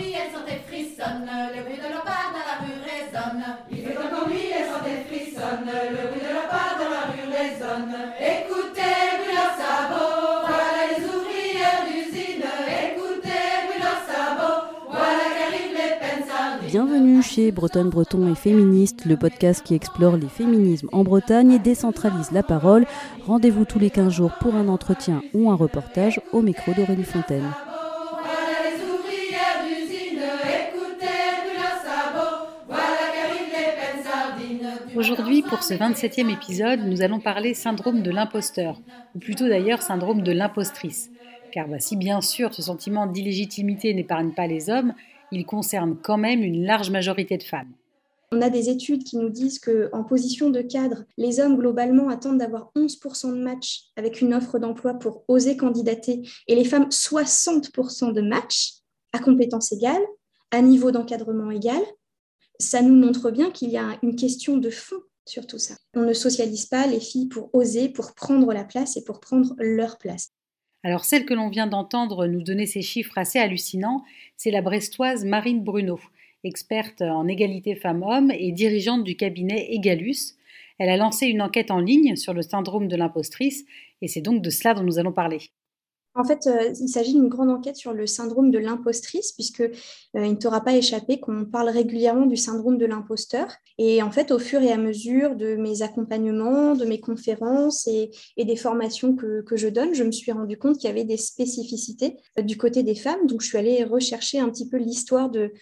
lui, elle sentait frissonne, le bruit de leur pas dans la rue résonne. Il fait encore nuit, elle sentait frissonne, le bruit de leur pas dans la rue résonne. Écoutez, bruit leurs sabots, voilà les ouvrières d'usine. Écoutez, bruit leurs sabots, voilà qu'arrivent les peines sardines. Bienvenue chez Bretonne Breton et Féministe, le podcast qui explore les féminismes en Bretagne et décentralise la parole. Rendez-vous tous les 15 jours pour un entretien ou un reportage au micro d'Aurélie Fontaine. Aujourd'hui, pour ce 27e épisode, nous allons parler syndrome de l'imposteur, ou plutôt d'ailleurs syndrome de l'impostrice. Car bah, si bien sûr ce sentiment d'illégitimité n'épargne pas les hommes, il concerne quand même une large majorité de femmes. On a des études qui nous disent qu'en position de cadre, les hommes globalement attendent d'avoir 11% de match avec une offre d'emploi pour oser candidater et les femmes 60% de match à compétences égales, à niveau d'encadrement égal. Ça nous montre bien qu'il y a une question de fond sur tout ça. On ne socialise pas les filles pour oser, pour prendre la place et pour prendre leur place. Alors celle que l'on vient d'entendre nous donner ces chiffres assez hallucinants, c'est la brestoise Marine Bruno, experte en égalité femmes-hommes et dirigeante du cabinet Egalus. Elle a lancé une enquête en ligne sur le syndrome de l'impostrice et c'est donc de cela dont nous allons parler. En fait, euh, il s'agit d'une grande enquête sur le syndrome de l'impostrice, puisque euh, il ne t'aura pas échappé qu'on parle régulièrement du syndrome de l'imposteur. Et en fait, au fur et à mesure de mes accompagnements, de mes conférences et, des formations que, que, je donne, je me suis rendu compte qu'il y avait des spécificités euh, du côté des femmes. Donc, je suis allée rechercher un petit peu l'histoire de,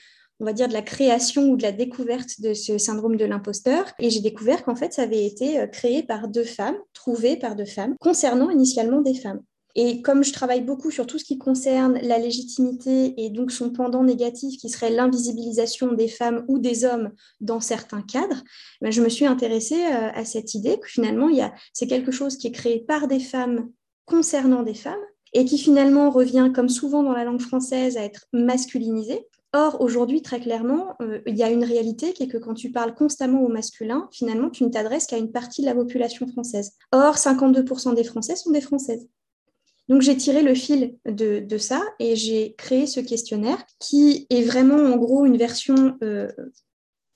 on va dire, de la création ou de la découverte de ce syndrome de l'imposteur. Et j'ai découvert qu'en fait, ça avait été créé par deux femmes, trouvé par deux femmes, concernant initialement des femmes. Et comme je travaille beaucoup sur tout ce qui concerne la légitimité et donc son pendant négatif qui serait l'invisibilisation des femmes ou des hommes dans certains cadres, ben je me suis intéressée à cette idée que finalement, c'est quelque chose qui est créé par des femmes concernant des femmes et qui finalement revient, comme souvent dans la langue française, à être masculinisé. Or, aujourd'hui, très clairement, euh, il y a une réalité qui est que quand tu parles constamment au masculin, finalement, tu ne t'adresses qu'à une partie de la population française. Or, 52% des Français sont des Françaises. Donc j'ai tiré le fil de, ça et j'ai créé ce questionnaire qui est vraiment en gros une version euh,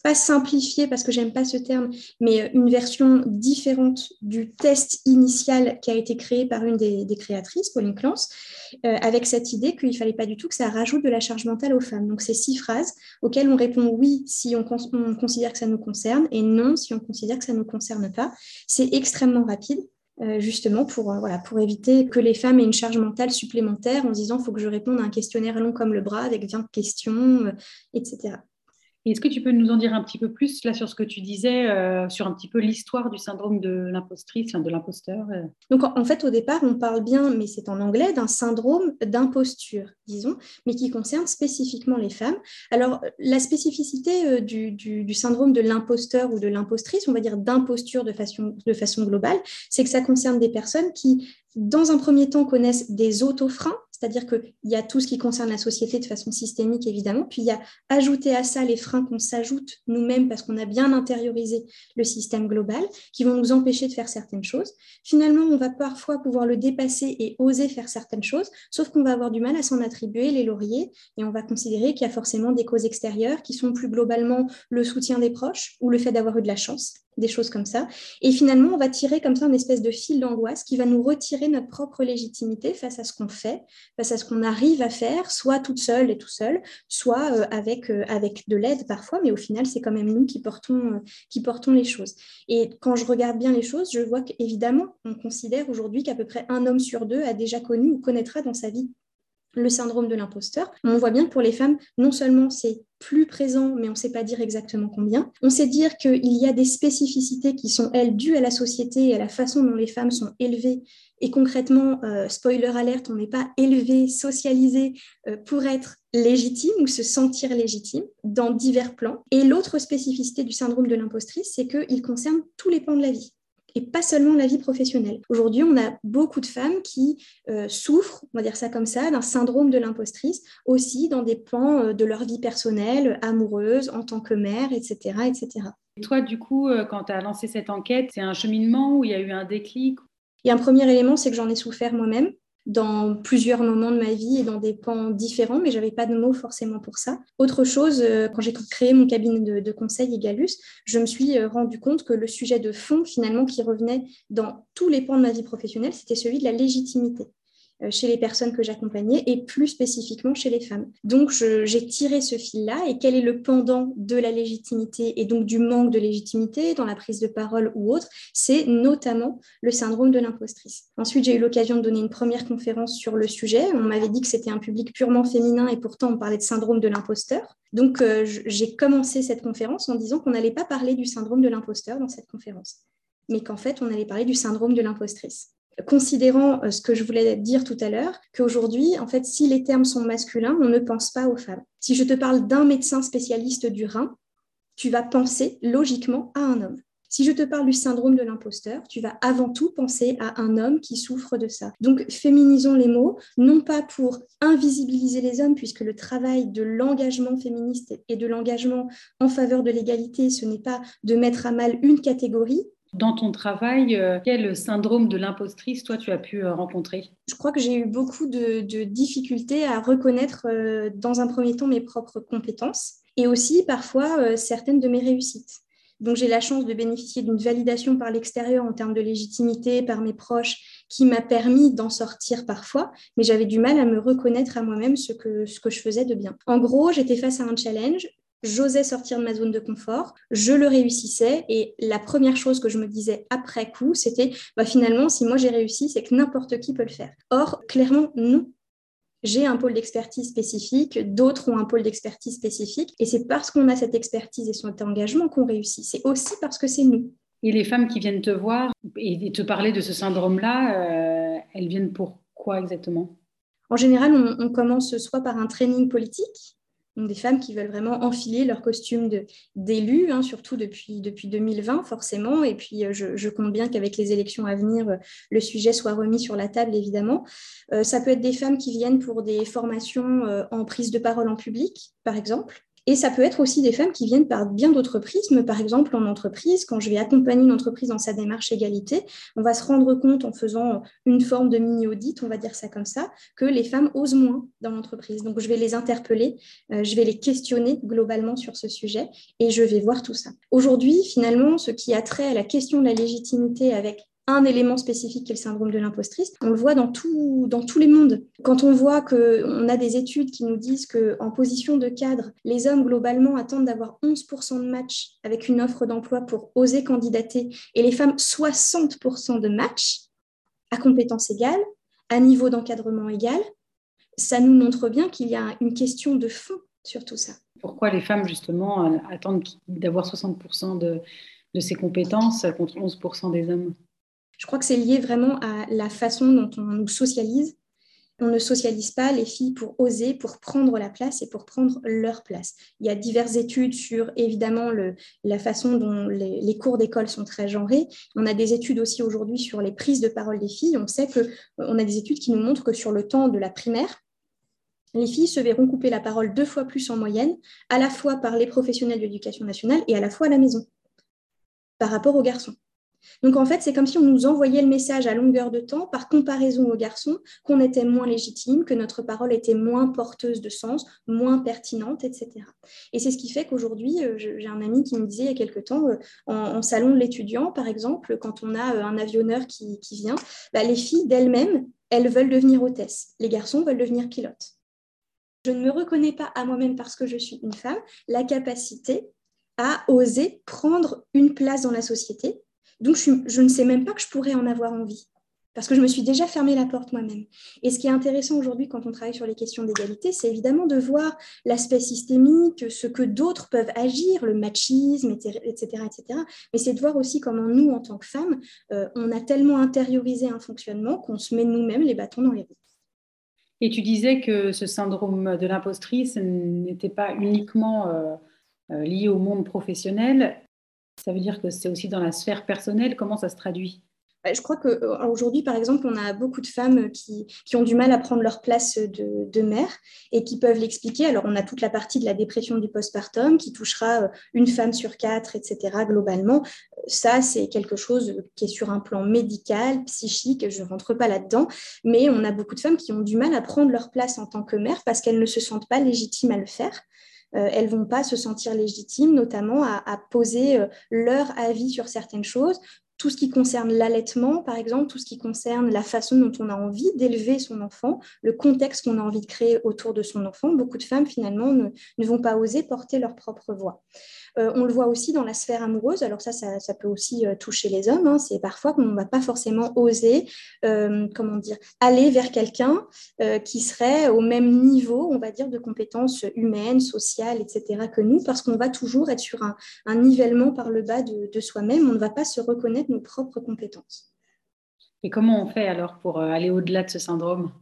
pas simplifiée parce que j'aime pas ce terme, mais une version différente du test initial qui a été créé par une des, créatrices, Pauline Clance, euh, avec cette idée qu'il fallait pas du tout que ça rajoute de la charge mentale aux femmes. Donc c'est six phrases auxquelles on répond oui si on considère que ça nous concerne et non si on considère que ça ne nous concerne pas. C'est extrêmement rapide. Euh, justement pour, euh, voilà, pour éviter que les femmes aient une charge mentale supplémentaire en se disant il faut que je réponde à un questionnaire long comme le bras avec 20 questions, euh, etc. Est-ce que tu peux nous en dire un petit peu plus là sur ce que tu disais, euh, sur un petit peu l'histoire du syndrome de l'impostrice, de l'imposteur euh? Donc en fait, au départ, on parle bien, mais c'est en anglais, d'un syndrome d'imposture, disons, mais qui concerne spécifiquement les femmes. Alors la spécificité euh, du, syndrome de l'imposteur ou de l'impostrice, on va dire d'imposture de façon, de façon globale, c'est que ça concerne des personnes qui, dans un premier temps, connaissent des autofreins, c'est-à-dire qu'il y a tout ce qui concerne la société de façon systémique, évidemment, puis il y a ajouté à ça les freins qu'on s'ajoute nous-mêmes parce qu'on a bien intériorisé le système global, qui vont nous empêcher de faire certaines choses. Finalement, on va parfois pouvoir le dépasser et oser faire certaines choses, sauf qu'on va avoir du mal à s'en attribuer les lauriers, et on va considérer qu'il y a forcément des causes extérieures qui sont plus globalement le soutien des proches ou le fait d'avoir eu de la chance des choses comme ça. Et finalement, on va tirer comme ça une espèce de fil d'angoisse qui va nous retirer notre propre légitimité face à ce qu'on fait, face à ce qu'on arrive à faire, soit toute seule et tout seul, soit euh, avec, euh, avec de l'aide parfois, mais au final, c'est quand même nous qui portons, euh, qui portons les choses. Et quand je regarde bien les choses, je vois qu'évidemment, on considère aujourd'hui qu'à peu près un homme sur deux a déjà connu ou connaîtra dans sa vie le syndrome de l'imposteur. On voit bien que pour les femmes, non seulement c'est plus présent, mais on ne sait pas dire exactement combien. On sait dire qu'il y a des spécificités qui sont, elles, dues à la société et à la façon dont les femmes sont élevées. Et concrètement, euh, spoiler alerte, on n'est pas élevé, socialisé euh, pour être légitime ou se sentir légitime dans divers plans. Et l'autre spécificité du syndrome de l'impostrice, c'est qu'il concerne tous les pans de la vie et pas seulement la vie professionnelle. Aujourd'hui, on a beaucoup de femmes qui euh, souffrent, on va dire ça comme ça, d'un syndrome de l'impostrice, aussi dans des pans euh, de leur vie personnelle, amoureuse, en tant que mère, etc. etc. Et toi, du coup, euh, quand tu as lancé cette enquête, c'est un cheminement où il y a eu un déclic? Il y a un premier élément, c'est que j'en ai souffert moi-même. Dans plusieurs moments de ma vie et dans des pans différents, mais j'avais pas de mots forcément pour ça. Autre chose, euh, quand j'ai créé mon cabinet de, de conseil Egalus, je me suis euh, rendu compte que le sujet de fond, finalement, qui revenait dans tous les pans de ma vie professionnelle, c'était celui de la légitimité. Euh, chez les personnes que j'accompagnais et plus spécifiquement chez les femmes. Donc j'ai tiré ce fil-là et quel est le pendant de la légitimité et donc du manque de légitimité dans la prise de parole ou autre, c'est notamment le syndrome de l'impostrice. Ensuite, j'ai eu l'occasion de donner une première conférence sur le sujet. On m'avait dit que c'était un public purement féminin et pourtant on parlait de syndrome de l'imposteur. Donc euh, j'ai commencé cette conférence en disant qu'on n'allait pas parler du syndrome de l'imposteur dans cette conférence, mais qu'en fait on allait parler du syndrome de l'impostrice considérant euh, ce que je voulais dire tout à l'heure, qu'aujourd'hui, en fait, si les termes sont masculins, on ne pense pas aux femmes. Si je te parle d'un médecin spécialiste du rein, tu vas penser logiquement à un homme. Si je te parle du syndrome de l'imposteur, tu vas avant tout penser à un homme qui souffre de ça. Donc, féminisons les mots, non pas pour invisibiliser les hommes, puisque le travail de l'engagement féministe et de l'engagement en faveur de l'égalité, ce n'est pas de mettre à mal une catégorie, dans ton travail, euh, quel syndrome de l'impostrice, toi, tu as pu euh, rencontrer? Je crois que j'ai eu beaucoup de, difficultés à reconnaître, euh, dans un premier temps, mes propres compétences et aussi parfois certaines de mes réussites. Donc j'ai la chance de bénéficier d'une validation par l'extérieur en termes de légitimité, par mes proches, qui m'a permis d'en sortir parfois, mais j'avais du mal à me reconnaître à moi-même ce que, ce que je faisais de bien. En gros, j'étais face à un challenge, j'osais sortir de ma zone de confort, je le réussissais et la première chose que je me disais après coup, c'était bah, finalement, si moi j'ai réussi, c'est que n'importe qui peut le faire. Or, clairement, non. J'ai un pôle d'expertise spécifique, d'autres ont un pôle d'expertise spécifique, et c'est parce qu'on a cette expertise et cet engagement qu'on réussit. C'est aussi parce que c'est nous. Et les femmes qui viennent te voir et te parler de ce syndrome-là, euh, elles viennent pour quoi exactement? En général, on commence soit par un training politique, donc des femmes qui veulent vraiment enfiler leur costume d'élu, hein, surtout depuis, depuis 2020 forcément. Et puis euh, je, compte bien qu'avec les élections à venir, euh, le sujet soit remis sur la table, évidemment. Euh, ça peut être des femmes qui viennent pour des formations en prise de parole en public, par exemple. Et ça peut être aussi des femmes qui viennent par bien d'autres prismes. Par exemple, en entreprise, quand je vais accompagner une entreprise dans sa démarche égalité, on va se rendre compte en faisant une forme de mini-audit, on va dire ça comme ça, que les femmes osent moins dans l'entreprise. Donc, je vais les interpeller, euh, je vais les questionner globalement sur ce sujet et je vais voir tout ça. Aujourd'hui, finalement, ce qui a trait à la question de la légitimité avec un élément spécifique qui est le syndrome de l'impostrice. On le voit dans, tous les mondes. Quand on voit qu'on a des études qui nous disent qu'en position de cadre, les hommes globalement attendent d'avoir 11% de match avec une offre d'emploi pour oser candidater et les femmes 60% de match à compétences égales, à niveau d'encadrement égal, ça nous montre bien qu'il y a une question de fond sur tout ça. Pourquoi les femmes, justement, attendent d'avoir 60% de, de ces compétences contre 11% des hommes? Je crois que c'est lié vraiment à la façon dont on nous socialise. On ne socialise pas les filles pour oser, pour prendre la place et pour prendre leur place. Il y a diverses études sur évidemment la façon dont les, cours d'école sont très genrés. On a des études aussi aujourd'hui sur les prises de parole des filles. On sait que on a des études qui nous montrent que sur le temps de la primaire, les filles se verront couper la parole deux fois plus en moyenne, à la fois par les professionnels de l'éducation nationale et à la fois à la maison, par rapport aux garçons. Donc en fait, c'est comme si on nous envoyait le message à longueur de temps, par comparaison aux garçons, qu'on était moins légitime, que notre parole était moins porteuse de sens, moins pertinente, etc. Et c'est ce qui fait qu'aujourd'hui, euh, j'ai un ami qui me disait il y a quelque temps, euh, en, salon de l'étudiant, par exemple, quand on a euh, un avionneur qui, vient, bah, les filles d'elles-mêmes, elles veulent devenir hôtesses, les garçons veulent devenir pilotes. Je ne me reconnais pas à moi-même parce que je suis une femme la capacité à oser prendre une place dans la société, donc, je, ne sais même pas que je pourrais en avoir envie, parce que je me suis déjà fermé la porte moi-même. Et ce qui est intéressant aujourd'hui quand on travaille sur les questions d'égalité, c'est évidemment de voir l'aspect systémique, ce que d'autres peuvent agir, le machisme, etc. etc. Mais c'est de voir aussi comment nous, en tant que femmes, euh, on a tellement intériorisé un fonctionnement qu'on se met nous-mêmes les bâtons dans les roues. Et tu disais que ce syndrome de l'impostrice n'était pas uniquement euh, euh, lié au monde professionnel. Ça veut dire que c'est aussi dans la sphère personnelle, comment ça se traduit? Je crois qu'aujourd'hui, par exemple, on a beaucoup de femmes qui, qui, ont du mal à prendre leur place de, de mère et qui peuvent l'expliquer. Alors, on a toute la partie de la dépression du postpartum qui touchera une femme sur quatre, etc. globalement. Ça, c'est quelque chose qui est sur un plan médical, psychique, je ne rentre pas là-dedans, mais on a beaucoup de femmes qui ont du mal à prendre leur place en tant que mère parce qu'elles ne se sentent pas légitimes à le faire. Euh, elles vont pas se sentir légitimes, notamment à, poser euh, leur avis sur certaines choses, tout ce qui concerne l'allaitement, par exemple, tout ce qui concerne la façon dont on a envie d'élever son enfant, le contexte qu'on a envie de créer autour de son enfant, beaucoup de femmes, finalement, ne vont pas oser porter leur propre voix. Euh, on le voit aussi dans la sphère amoureuse. Alors ça, ça, peut aussi euh, toucher les hommes. Hein. C'est parfois qu'on ne va pas forcément oser, euh, comment dire, aller vers quelqu'un qui serait au même niveau, on va dire, de compétences humaines, sociales, etc. que nous, parce qu'on va toujours être sur un, nivellement par le bas de, de soi-même. On ne va pas se reconnaître nos propres compétences. Et comment on fait alors pour aller au-delà de ce syndrome?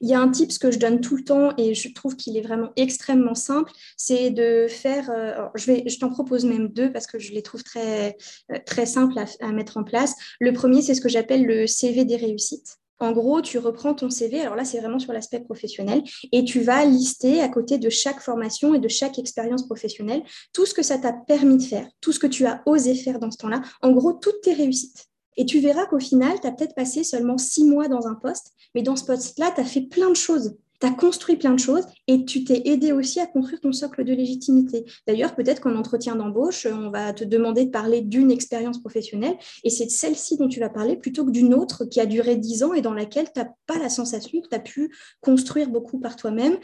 Il y a un tip que je donne tout le temps et je trouve qu'il est vraiment extrêmement simple, c'est de faire, euh, je, t'en propose même deux parce que je les trouve très, euh, très simples à, mettre en place. Le premier, c'est ce que j'appelle le CV des réussites. En gros, tu reprends ton CV, alors là c'est vraiment sur l'aspect professionnel, et tu vas lister à côté de chaque formation et de chaque expérience professionnelle tout ce que ça t'a permis de faire, tout ce que tu as osé faire dans ce temps-là, en gros toutes tes réussites. Et tu verras qu'au final, tu as peut-être passé seulement six mois dans un poste, mais dans ce poste-là, tu as fait plein de choses. Tu as construit plein de choses et tu t'es aidé aussi à construire ton socle de légitimité. D'ailleurs, peut-être qu'en entretien d'embauche, on va te demander de parler d'une expérience professionnelle et c'est celle-ci dont tu vas parler plutôt que d'une autre qui a duré dix ans et dans laquelle tu n'as pas la sensation que tu as pu construire beaucoup par toi-même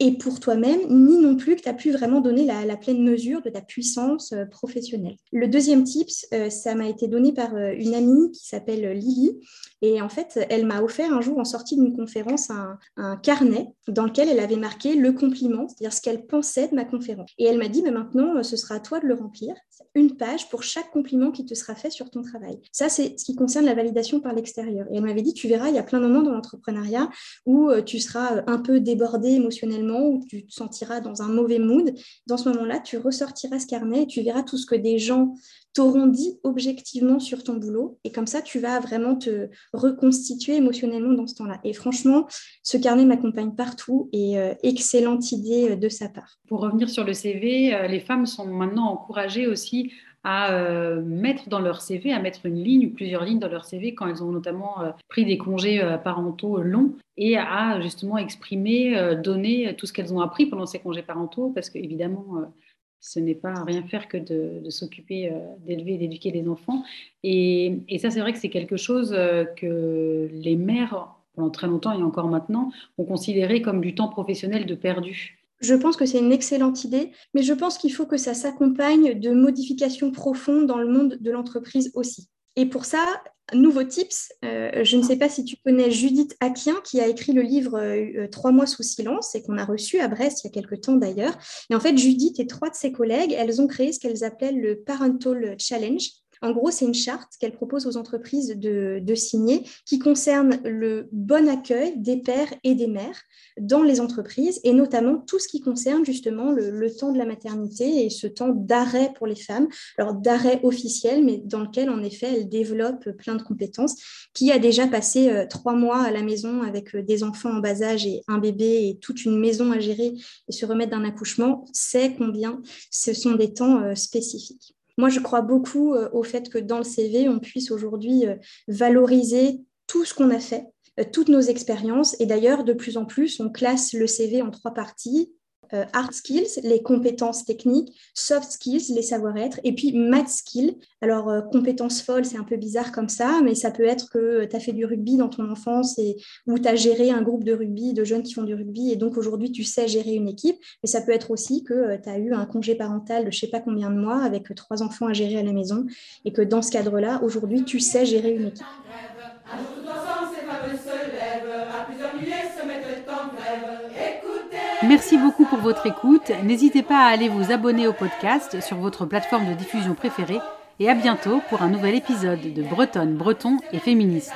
et pour toi-même, ni non plus que tu as pu vraiment donner la, pleine mesure de ta puissance euh, professionnelle. Le deuxième tips, euh, ça m'a été donné par euh, une amie qui s'appelle Lily. Et en fait, elle m'a offert un jour en sortie d'une conférence un, un, carnet dans lequel elle avait marqué le compliment, c'est-à-dire ce qu'elle pensait de ma conférence. Et elle m'a dit, mais maintenant, ce sera à toi de le remplir. Une page pour chaque compliment qui te sera fait sur ton travail. Ça, c'est ce qui concerne la validation par l'extérieur. Et elle m'avait dit, tu verras, il y a plein de moments dans l'entrepreneuriat où tu seras un peu débordé émotionnellement où tu te sentiras dans un mauvais mood, dans ce moment-là, tu ressortiras ce carnet et tu verras tout ce que des gens t'auront dit objectivement sur ton boulot. Et comme ça, tu vas vraiment te reconstituer émotionnellement dans ce temps-là. Et franchement, ce carnet m'accompagne partout et euh, excellente idée euh, de sa part. Pour revenir sur le CV, euh, les femmes sont maintenant encouragées aussi à euh, mettre dans leur CV, à mettre une ligne ou plusieurs lignes dans leur CV quand elles ont notamment euh, pris des congés euh, parentaux longs et à justement exprimer, donner tout ce qu'elles ont appris pendant ces congés parentaux parce qu'évidemment, ce n'est pas rien faire que de, s'occuper d'élever et d'éduquer les enfants. Et, et ça, c'est vrai que c'est quelque chose que les mères, pendant très longtemps et encore maintenant, ont considéré comme du temps professionnel de perdu. Je pense que c'est une excellente idée, mais je pense qu'il faut que ça s'accompagne de modifications profondes dans le monde de l'entreprise aussi. Et pour ça, nouveau tips, euh, je ne sais pas si tu connais Judith Aquien qui a écrit le livre euh, Trois mois sous silence et qu'on a reçu à Brest il y a quelques temps d'ailleurs. Et en fait, Judith et trois de ses collègues, elles ont créé ce qu'elles appellent le Parental Challenge. En gros, c'est une charte qu'elle propose aux entreprises de, signer qui concerne le bon accueil des pères et des mères dans les entreprises et notamment tout ce qui concerne justement le, temps de la maternité et ce temps d'arrêt pour les femmes, alors d'arrêt officiel, mais dans lequel en effet elles développent plein de compétences. Qui a déjà passé euh, trois mois à la maison avec euh, des enfants en bas âge et un bébé et toute une maison à gérer et se remettre d'un accouchement sait combien ce sont des temps euh, spécifiques. Moi, je crois beaucoup euh, au fait que dans le CV, on puisse aujourd'hui euh, valoriser tout ce qu'on a fait, euh, toutes nos expériences. Et d'ailleurs, de plus en plus, on classe le CV en trois parties euh, hard skills, les compétences techniques, soft skills, les savoir-être, et puis math skills. Alors, euh, compétences folles, c'est un peu bizarre comme ça, mais ça peut être que tu as fait du rugby dans ton enfance et, ou tu as géré un groupe de rugby, de jeunes qui font du rugby, et donc aujourd'hui, tu sais gérer une équipe. Mais ça peut être aussi que euh, tu as eu un congé parental de je sais pas combien de mois avec trois enfants à gérer à la maison, et que dans ce cadre-là, aujourd'hui, tu sais gérer une équipe. Merci beaucoup pour votre écoute. N'hésitez pas à aller vous abonner au podcast sur votre plateforme de diffusion préférée et à bientôt pour un nouvel épisode de Bretonne, Breton et Féministe.